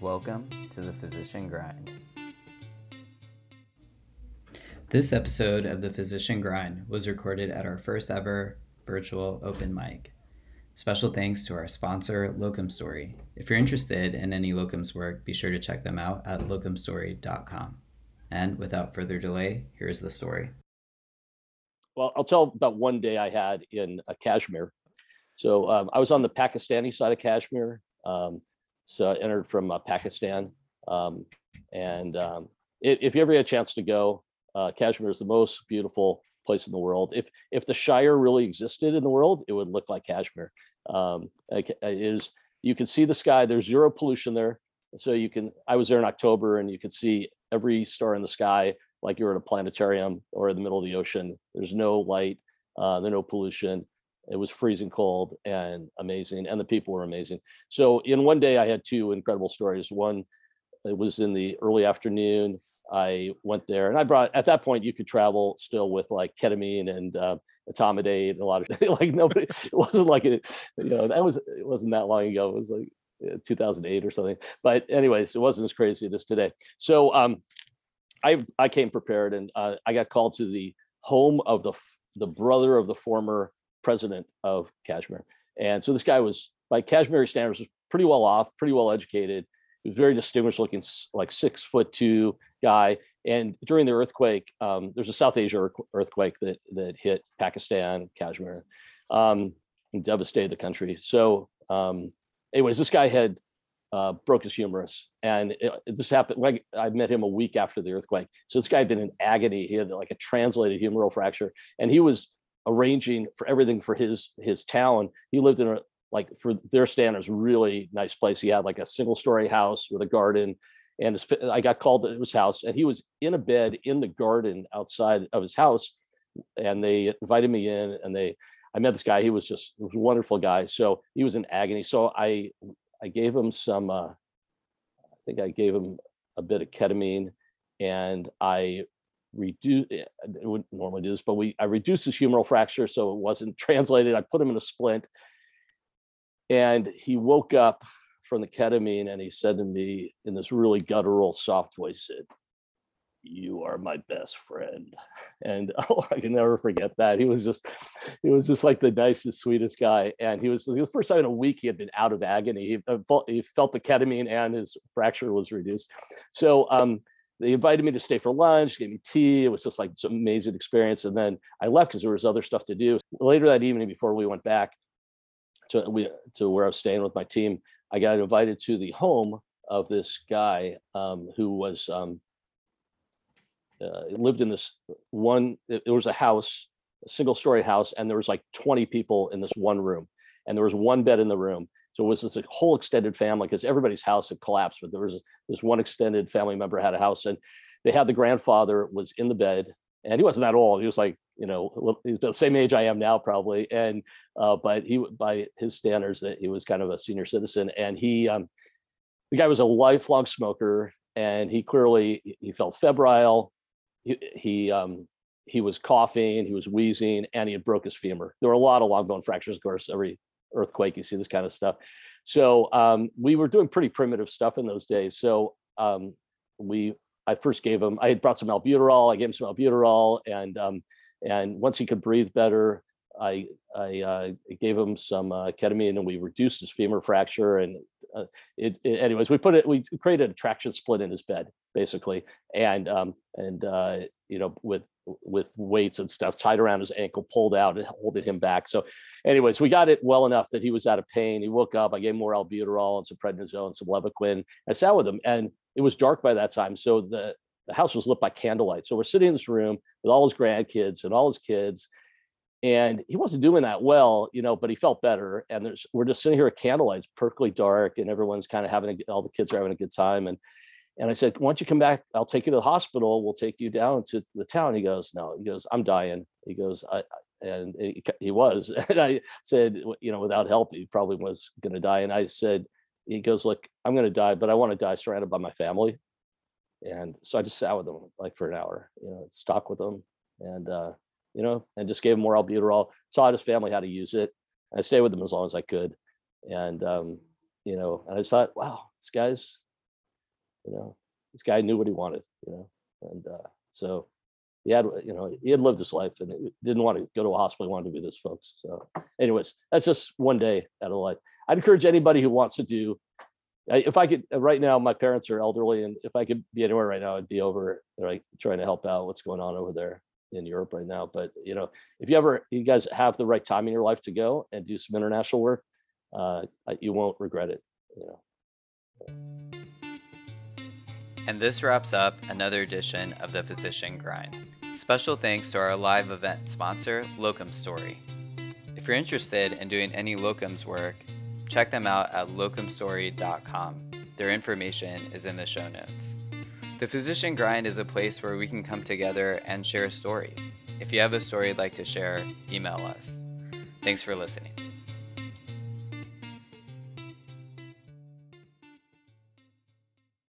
Welcome to the Physician Grind. This episode of the Physician Grind was recorded at our first ever virtual open mic. Special thanks to our sponsor, Locumstory. If you're interested in any locums work, be sure to check them out at locumstory.com. And without further delay, here's the story. Well, I'll tell about one day I had in uh, Kashmir. So um, I was on the Pakistani side of Kashmir. Um, so entered from uh, Pakistan. Um, and um, if, if you ever get a chance to go, uh, Kashmir is the most beautiful place in the world. If if the Shire really existed in the world, it would look like Kashmir. Um, it is you can see the sky. There's zero pollution there, so you can. I was there in October, and you could see every star in the sky like you're in a planetarium or in the middle of the ocean. There's no light. Uh, there's no pollution. It was freezing cold and amazing, and the people were amazing. So in one day, I had two incredible stories. One, it was in the early afternoon. I went there, and I brought. At that point, you could travel still with like ketamine and uh, etomidate. A lot of like nobody. It wasn't like it. You know, that was it wasn't that long ago. It was like 2008 or something. But anyways, it wasn't as crazy as today. So um, I I came prepared, and uh, I got called to the home of the the brother of the former president of Kashmir. And so this guy was, by Kashmiri standards, was pretty well off, pretty well educated. He was very distinguished looking, like six foot two guy. And during the earthquake, um, there's a South Asia earthquake that that hit Pakistan, Kashmir, um, and devastated the country. So, um, anyways, this guy had uh, broke his humerus, and it, this happened. Like I met him a week after the earthquake. So this guy had been in agony. He had like a translated humeral fracture, and he was arranging for everything for his his town. He lived in a like for their standards really nice place. He had like a single story house with a garden, and his, I got called to his house, and he was in a bed in the garden outside of his house, and they invited me in, and they I met this guy. He was just was a wonderful guy. So he was in agony. So I I gave him some. Uh, I think I gave him a bit of ketamine, and I reduce eh, I wouldn't normally do this, but we I reduced his humeral fracture so it wasn't translated. I put him in a splint. And he woke up from the ketamine and he said to me in this really guttural, soft voice, said, you are my best friend. And oh i can never forget that. He was just he was just like the nicest sweetest guy. And he was the first time in a week he had been out of agony. He uh, felt, he felt the ketamine and his fracture was reduced. So um they invited me to stay for lunch, gave me tea. It was just like this amazing experience. And then I left because there was other stuff to do. Later that evening, before we went back to we to where I was staying with my team, I got invited to the home of this guy um, who was um, uh, lived in this one. It, it was a house, a single story house, and there was like 20 people in this one room, and there was one bed in the room so it was this whole extended family because everybody's house had collapsed, but there was this one extended family member had a house and they had the grandfather was in the bed and he wasn't that old. He was like, you know, he's the same age I am now probably. And, uh, but he, by his standards that he was kind of a senior citizen and he, um, the guy was a lifelong smoker and he clearly, he felt febrile. He, he, um, he was coughing, he was wheezing, and he had broke his femur. There were a lot of long bone fractures, of course, every earthquake, you see this kind of stuff. So um, we were doing pretty primitive stuff in those days. So um, we, I first gave him, I had brought some albuterol. I gave him some albuterol, and um, and once he could breathe better, I I uh, gave him some uh, ketamine, and we reduced his femur fracture. And uh, it, it, anyways, we put it, we created a traction splint in his bed, basically, and um, and uh, you know with with weights and stuff tied around his ankle, pulled out and holding him back. So, anyways, we got it well enough that he was out of pain. He woke up. I gave him more albuterol and some prednisone and some Levaquin. I sat with him, and it was dark by that time. So the the house was lit by candlelight. So we're sitting in this room with all his grandkids and all his kids, and he wasn't doing that well, you know, but he felt better. And there's we're just sitting here at candlelight, it's perfectly dark, and everyone's kind of having a, all the kids are having a good time, and and I said, don't you come back? I'll take you to the hospital. We'll take you down to the town. He goes, no, he goes, I'm dying. He goes, I, and he, was. And I said, you know, without help, he probably was going to die. And I said, he goes, look, I'm going to die, but I want to die surrounded by my family. And so I just sat with him like for an hour, you know, talk with him and, uh, you know, and just gave him more albuterol, taught his family how to use it. I stayed with him as long as I could. And, um, you know, and I just thought, wow, this guy's You know, this guy knew what he wanted. You know, and uh, so he had, you know, he had lived his life and didn't want to go to a hospital. He wanted to be this, folks. So, anyways, that's just one day out of life. I'd encourage anybody who wants to do. If I could, right now, my parents are elderly, and if I could be anywhere right now, I'd be over, like, trying to help out what's going on over there in Europe right now. But you know, if you ever, you guys have the right time in your life to go and do some international work, uh, you won't regret it. You know. And this wraps up another edition of the Physician Grind. Special thanks to our live event sponsor, Locumstory. If you're interested in doing any locums work, check them out at locumstory.com. Their information is in the show notes. The Physician Grind is a place where we can come together and share stories. If you have a story you'd like to share, email us. Thanks for listening.